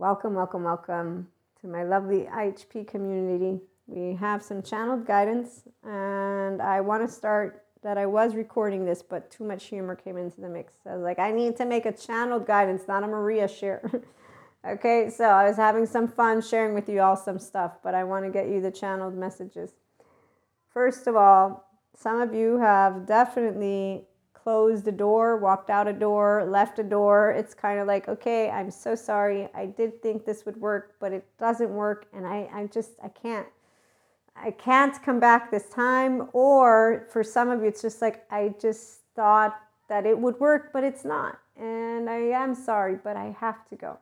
Welcome, welcome, welcome to my lovely IHP community. We have some channeled guidance, and I want to start that I was recording this, but too much humor came into the mix. I was like, I need to make a channeled guidance, not a Maria share. okay, so I was having some fun sharing with you all some stuff, but I want to get you the channeled messages. First of all, some of you have definitely closed a door, walked out a door, left a door. It's kind of like, okay, I'm so sorry. I did think this would work, but it doesn't work. And I, I just, I can't, I can't come back this time. Or for some of you, it's just like, I just thought that it would work, but it's not. And I am sorry, but I have to go.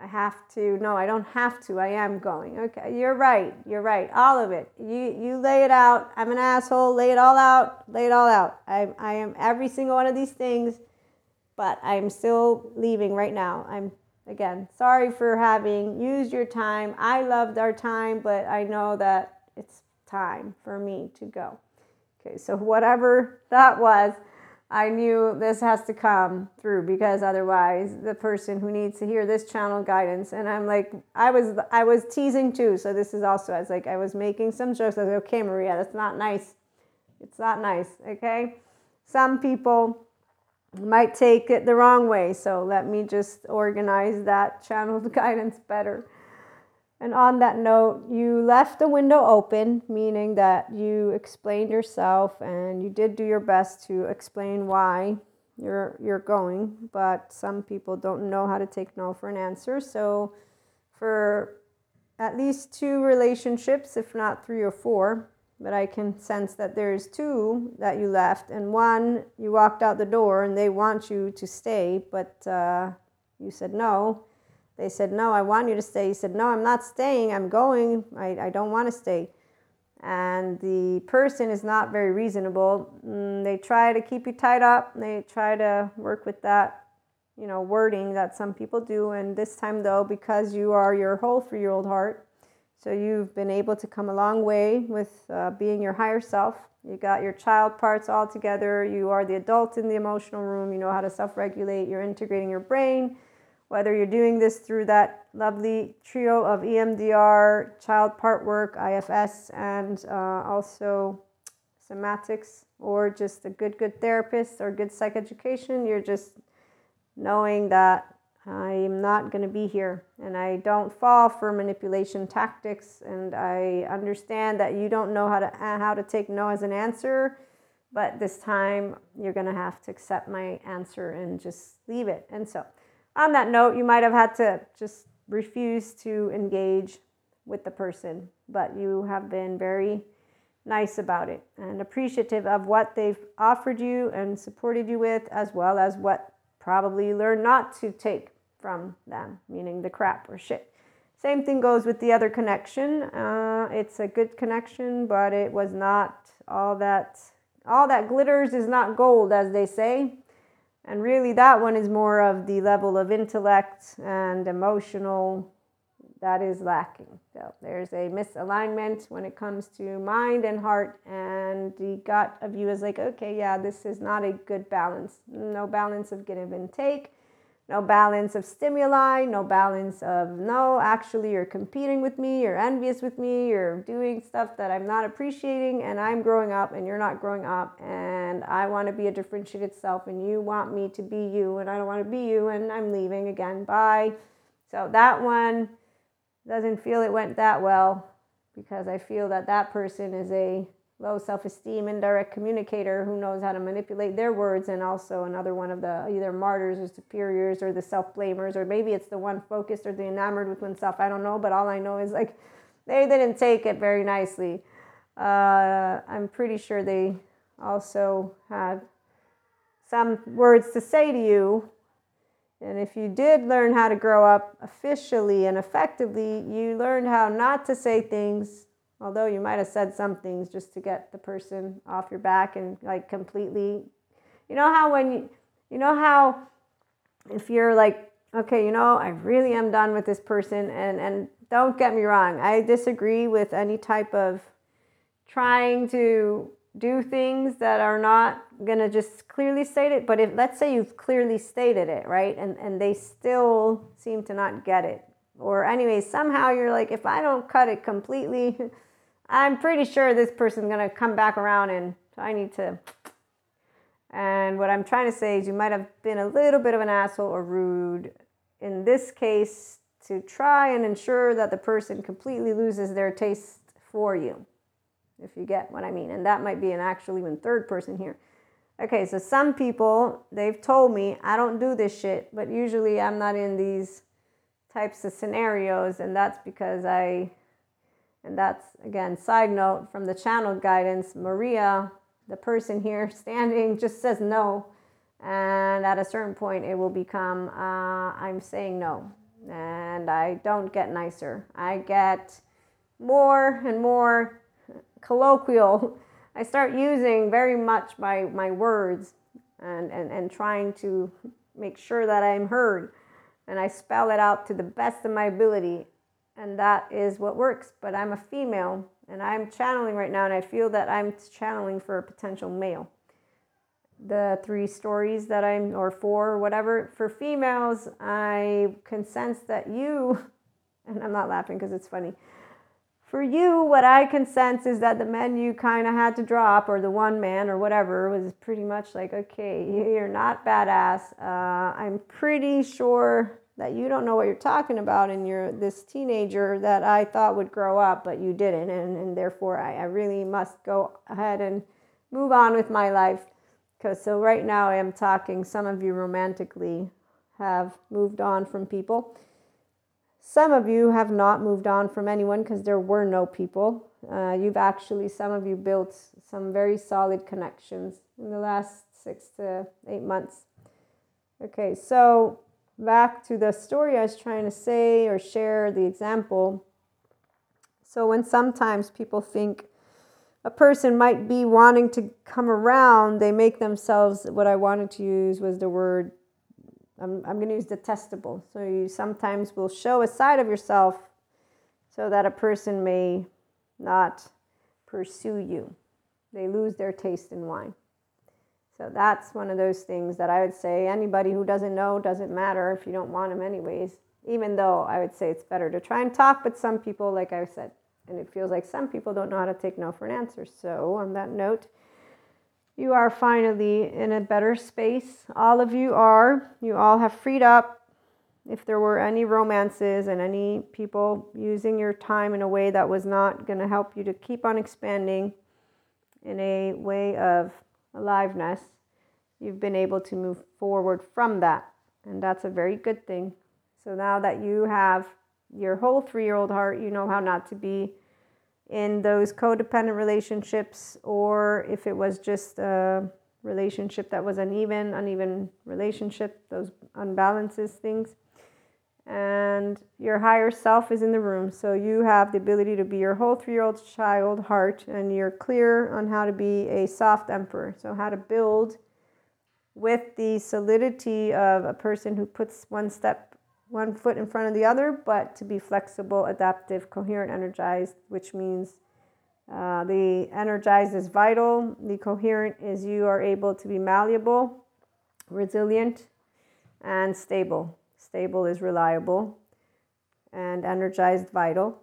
I have to. No, I don't have to. I am going. Okay, you're right. You're right. All of it. You you lay it out. I'm an asshole. Lay it all out. Lay it all out. I I am every single one of these things, but I'm still leaving right now. I'm again sorry for having used your time. I loved our time, but I know that it's time for me to go. Okay, so whatever that was I knew this has to come through because otherwise the person who needs to hear this channel guidance and I'm like I was I was teasing too. So this is also I was like I was making some jokes. I was like okay Maria that's not nice. It's not nice okay? Some people might take it the wrong way. So let me just organize that channel guidance better and on that note, you left the window open, meaning that you explained yourself and you did do your best to explain why you're you're going, but some people don't know how to take no for an answer. So for at least two relationships, if not three or four, but I can sense that there's two that you left, and one you walked out the door and they want you to stay, but uh, you said no they said, No, I want you to stay. He said, No, I'm not staying. I'm going. I, I don't want to stay. And the person is not very reasonable. Mm, they try to keep you tied up. They try to work with that, you know, wording that some people do. And this time, though, because you are your whole three year old heart, so you've been able to come a long way with uh, being your higher self. You got your child parts all together. You are the adult in the emotional room. You know how to self regulate. You're integrating your brain whether you're doing this through that lovely trio of EMDR, child part work, IFS, and uh, also somatics, or just a good, good therapist or good psychoeducation, you're just knowing that I'm not going to be here. And I don't fall for manipulation tactics and I understand that you don't know how to uh, how to take no as an answer but this time you're going to have to accept my answer and just leave it. And so on that note, you might have had to just refuse to engage with the person, but you have been very nice about it and appreciative of what they've offered you and supported you with, as well as what probably you learned not to take from them, meaning the crap or shit. Same thing goes with the other connection. Uh, it's a good connection, but it was not all that. All that glitters is not gold, as they say. And really, that one is more of the level of intellect and emotional that is lacking. So there's a misalignment when it comes to mind and heart, and the gut of you is like, okay, yeah, this is not a good balance. No balance of give and take no balance of stimuli, no balance of no, actually, you're competing with me, you're envious with me, you're doing stuff that I'm not appreciating, and I'm growing up and you're not growing up, and I want to be a differentiated self, and you want me to be you, and I don't want to be you, and I'm leaving again. Bye. So that one doesn't feel it went that well because I feel that that person is a low self-esteem indirect communicator who knows how to manipulate their words and also another one of the either martyrs or superiors or the self-blamers or maybe it's the one focused or the enamored with oneself. I don't know but all i know is like they didn't take it very nicely. Uh, i'm pretty sure they also had some words to say to you. And if you did learn how to grow up officially and effectively you learned how not to say things although you might have said some things just to get the person off your back and like completely you know how when you you know how if you're like okay you know i really am done with this person and and don't get me wrong i disagree with any type of trying to do things that are not going to just clearly state it. But if, let's say you've clearly stated it, right? And, and they still seem to not get it. Or, anyway, somehow you're like, if I don't cut it completely, I'm pretty sure this person's going to come back around and I need to. And what I'm trying to say is, you might have been a little bit of an asshole or rude. In this case, to try and ensure that the person completely loses their taste for you if you get what I mean. And that might be an actual even third person here. Okay, so some people, they've told me, I don't do this shit, but usually I'm not in these types of scenarios. And that's because I, and that's again, side note from the channel guidance, Maria, the person here standing, just says no. And at a certain point, it will become, uh, I'm saying no. And I don't get nicer. I get more and more colloquial. I start using very much my, my words and, and, and trying to make sure that I'm heard. And I spell it out to the best of my ability. And that is what works. But I'm a female and I'm channeling right now, and I feel that I'm channeling for a potential male. The three stories that I'm, or four, or whatever, for females, I can sense that you, and I'm not laughing because it's funny, for you, what I can sense is that the men you kind of had to drop, or the one man, or whatever, was pretty much like, okay, you're not badass. Uh, I'm pretty sure that you don't know what you're talking about, and you're this teenager that I thought would grow up, but you didn't, and, and therefore I, I really must go ahead and move on with my life. Because so right now I am talking, some of you romantically have moved on from people some of you have not moved on from anyone because there were no people. Uh, you've actually, some of you built some very solid connections in the last six to eight months. Okay, so back to the story I was trying to say or share the example. So, when sometimes people think a person might be wanting to come around, they make themselves what I wanted to use was the word I'm, I'm going to use detestable. So you sometimes will show a side of yourself so that a person may not pursue you. They lose their taste in wine. So that's one of those things that I would say anybody who doesn't know doesn't matter if you don't want them anyways. Even though I would say it's better to try and talk, but some people, like I said, and it feels like some people don't know how to take no for an answer. So on that note, you are finally in a better space. All of you are. You all have freed up. If there were any romances and any people using your time in a way that was not going to help you to keep on expanding in a way of aliveness, you've been able to move forward from that. And that's a very good thing. So now that you have your whole three year old heart, you know how not to be in those codependent relationships, or if it was just a relationship that was uneven, uneven relationship, those unbalances things. And your higher self is in the room. So you have the ability to be your whole three year old child heart, and you're clear on how to be a soft emperor. So, how to build with the solidity of a person who puts one step one foot in front of the other, but to be flexible, adaptive, coherent, energized, which means uh, the energized is vital, the coherent is you are able to be malleable, resilient, and stable. Stable is reliable, and energized, vital.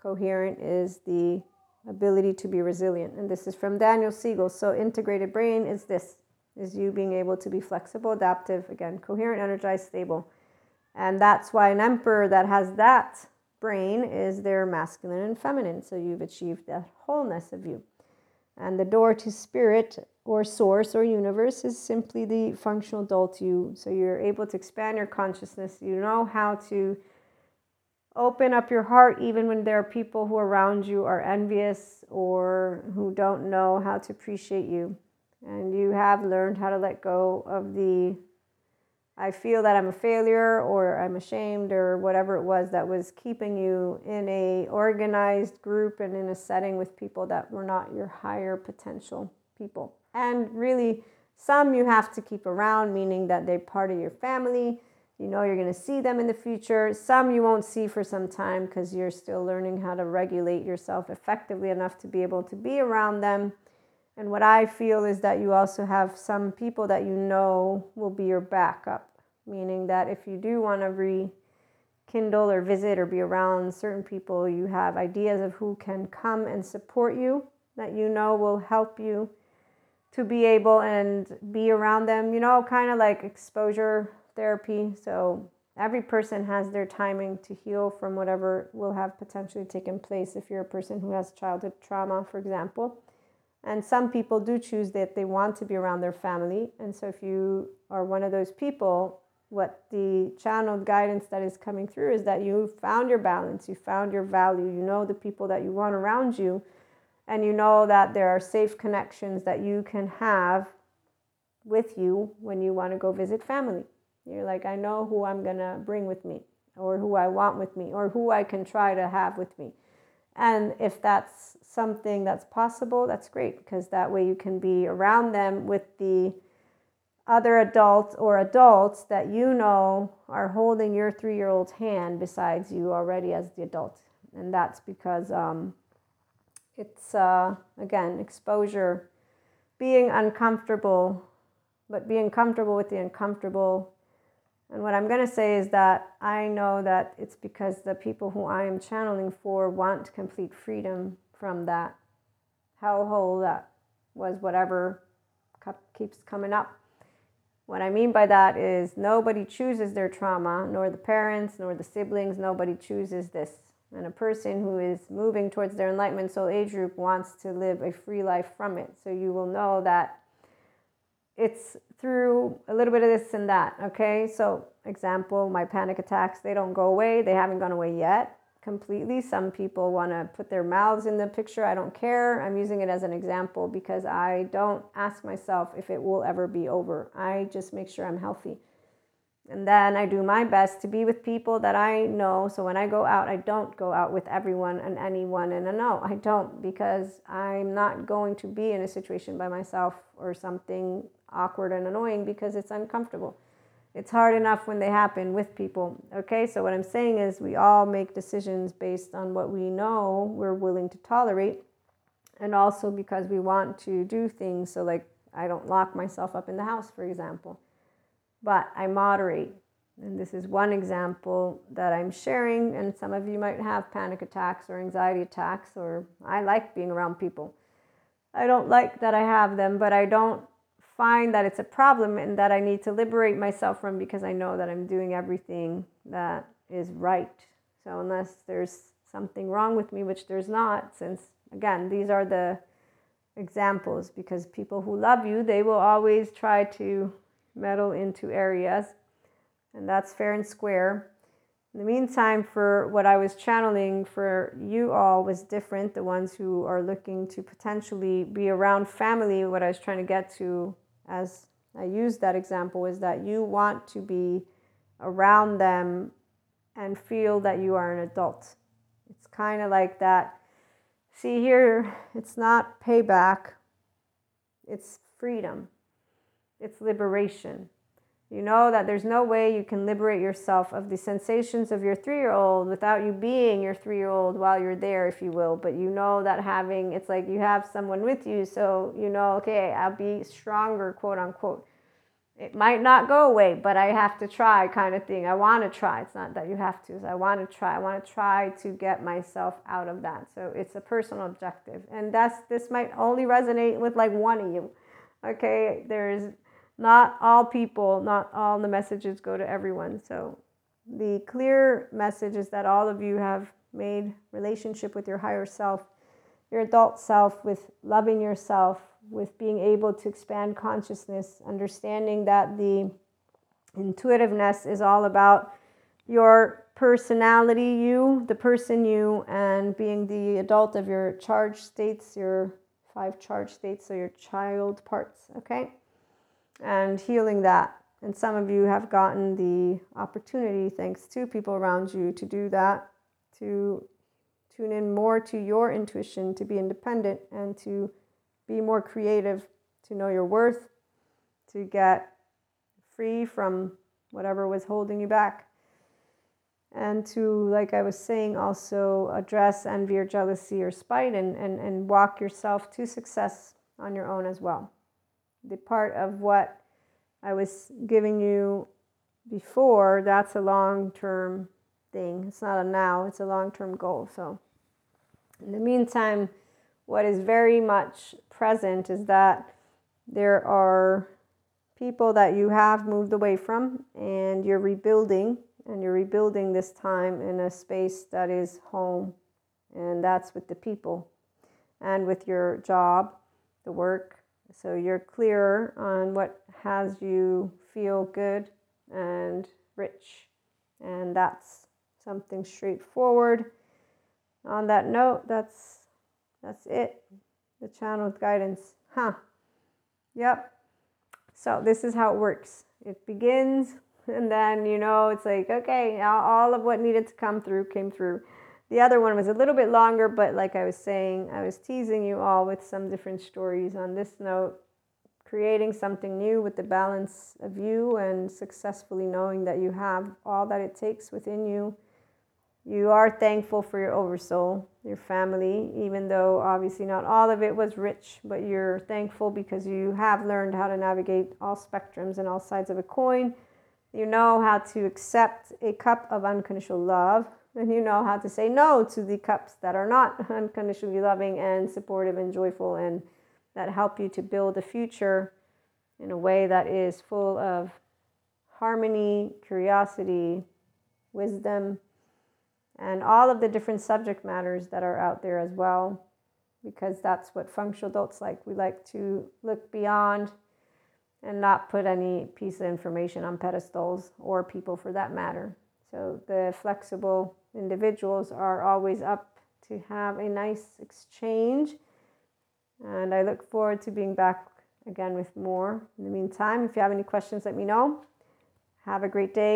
Coherent is the ability to be resilient. And this is from Daniel Siegel. So, integrated brain is this is you being able to be flexible, adaptive, again, coherent, energized, stable. And that's why an emperor that has that brain is their masculine and feminine. So you've achieved that wholeness of you. And the door to spirit or source or universe is simply the functional to you. So you're able to expand your consciousness. You know how to open up your heart even when there are people who around you are envious or who don't know how to appreciate you. And you have learned how to let go of the I feel that I'm a failure or I'm ashamed or whatever it was that was keeping you in a organized group and in a setting with people that were not your higher potential people. And really some you have to keep around meaning that they're part of your family. You know you're going to see them in the future. Some you won't see for some time because you're still learning how to regulate yourself effectively enough to be able to be around them And what I feel is that you also have some people that you know will be your backup, meaning that if you do want to rekindle or visit or be around certain people, you have ideas of who can come and support you that you know will help you to be able and be around them, you know, kind of like exposure therapy. So every person has their timing to heal from whatever will have potentially taken place if you're a person who has childhood trauma, for example. And some people do choose that they want to be around their family. And so, if you are one of those people, what the channeled guidance that is coming through is that you found your balance, you found your value, you know the people that you want around you, and you know that there are safe connections that you can have with you when you want to go visit family. You're like, I know who I'm going to bring with me, or who I want with me, or who I can try to have with me. And if that's something that's possible, that's great because that way you can be around them with the other adults or adults that you know are holding your three year old's hand besides you already as the adult. And that's because um, it's, uh, again, exposure, being uncomfortable, but being comfortable with the uncomfortable and what I'm going to say is that I know that it's because the people who I am channeling for want complete freedom from that hellhole that was whatever keeps coming up. What I mean by that is nobody chooses their trauma, nor the parents, nor the siblings, nobody chooses this. And a person who is moving towards their enlightenment soul age group wants to live a free life from it. So you will know that it's through a little bit of this and that. Okay, so example, my panic attacks, they don't go away. They haven't gone away yet completely. Some people want to put their mouths in the picture. I don't care. I'm using it as an example because I don't ask myself if it will ever be over. I just make sure I'm healthy. And then I do my best to be with people that I know. So when I go out, I don't go out with everyone and anyone. And know I don't because I'm not going to be in a situation by myself or something awkward and annoying because it's uncomfortable. It's hard enough when they happen with people. Okay, so what I'm saying is we all make decisions based on what we know we're willing to tolerate, and also because we want to do things. So, like, I don't lock myself up in the house, for example, but I moderate. And this is one example that I'm sharing, and some of you might have panic attacks or anxiety attacks, or I like being around people. I don't like that I have them, but I don't find that it's a problem and that I need to liberate myself from because I know that I'm doing everything that is right. So, unless there's something wrong with me, which there's not, since again, these are the examples because people who love you, they will always try to meddle into areas, and that's fair and square. In the meantime, for what I was channeling for you all was different. The ones who are looking to potentially be around family, what I was trying to get to as I use that example, is that you want to be around them and feel that you are an adult. It's kind of like that. See, here, it's not payback, it's freedom, it's liberation. You know that there's no way you can liberate yourself of the sensations of your three year old without you being your three year old while you're there, if you will. But you know that having it's like you have someone with you, so you know, okay, I'll be stronger, quote unquote. It might not go away, but I have to try, kind of thing. I want to try. It's not that you have to, I want to try. I want to try to get myself out of that. So it's a personal objective. And that's this might only resonate with like one of you. Okay, there's not all people, not all the messages go to everyone. So the clear message is that all of you have made relationship with your higher self, your adult self, with loving yourself, with being able to expand consciousness, understanding that the intuitiveness is all about your personality, you, the person you, and being the adult of your charge states, your five charge states, so your child parts, okay? And healing that. And some of you have gotten the opportunity, thanks to people around you, to do that, to tune in more to your intuition, to be independent, and to be more creative, to know your worth, to get free from whatever was holding you back. And to, like I was saying, also address envy or jealousy or spite and, and, and walk yourself to success on your own as well. The part of what I was giving you before, that's a long term thing. It's not a now, it's a long term goal. So, in the meantime, what is very much present is that there are people that you have moved away from and you're rebuilding and you're rebuilding this time in a space that is home and that's with the people and with your job the work so you're clearer on what has you feel good and rich. And that's something straightforward. On that note that's that's it. The channeled guidance. Huh. Yep. So this is how it works. It begins, and then you know it's like okay, all of what needed to come through came through. The other one was a little bit longer, but like I was saying, I was teasing you all with some different stories on this note, creating something new with the balance of you and successfully knowing that you have all that it takes within you. You are thankful for your oversoul, your family, even though obviously not all of it was rich, but you're thankful because you have learned how to navigate all spectrums and all sides of a coin. You know how to accept a cup of unconditional love, and you know how to say no to the cups that are not unconditionally loving and supportive and joyful and that help you to build a future in a way that is full of harmony, curiosity, wisdom and all of the different subject matters that are out there as well, because that's what functional adults like. We like to look beyond and not put any piece of information on pedestals or people for that matter. So the flexible individuals are always up to have a nice exchange. And I look forward to being back again with more. In the meantime, if you have any questions, let me know. Have a great day.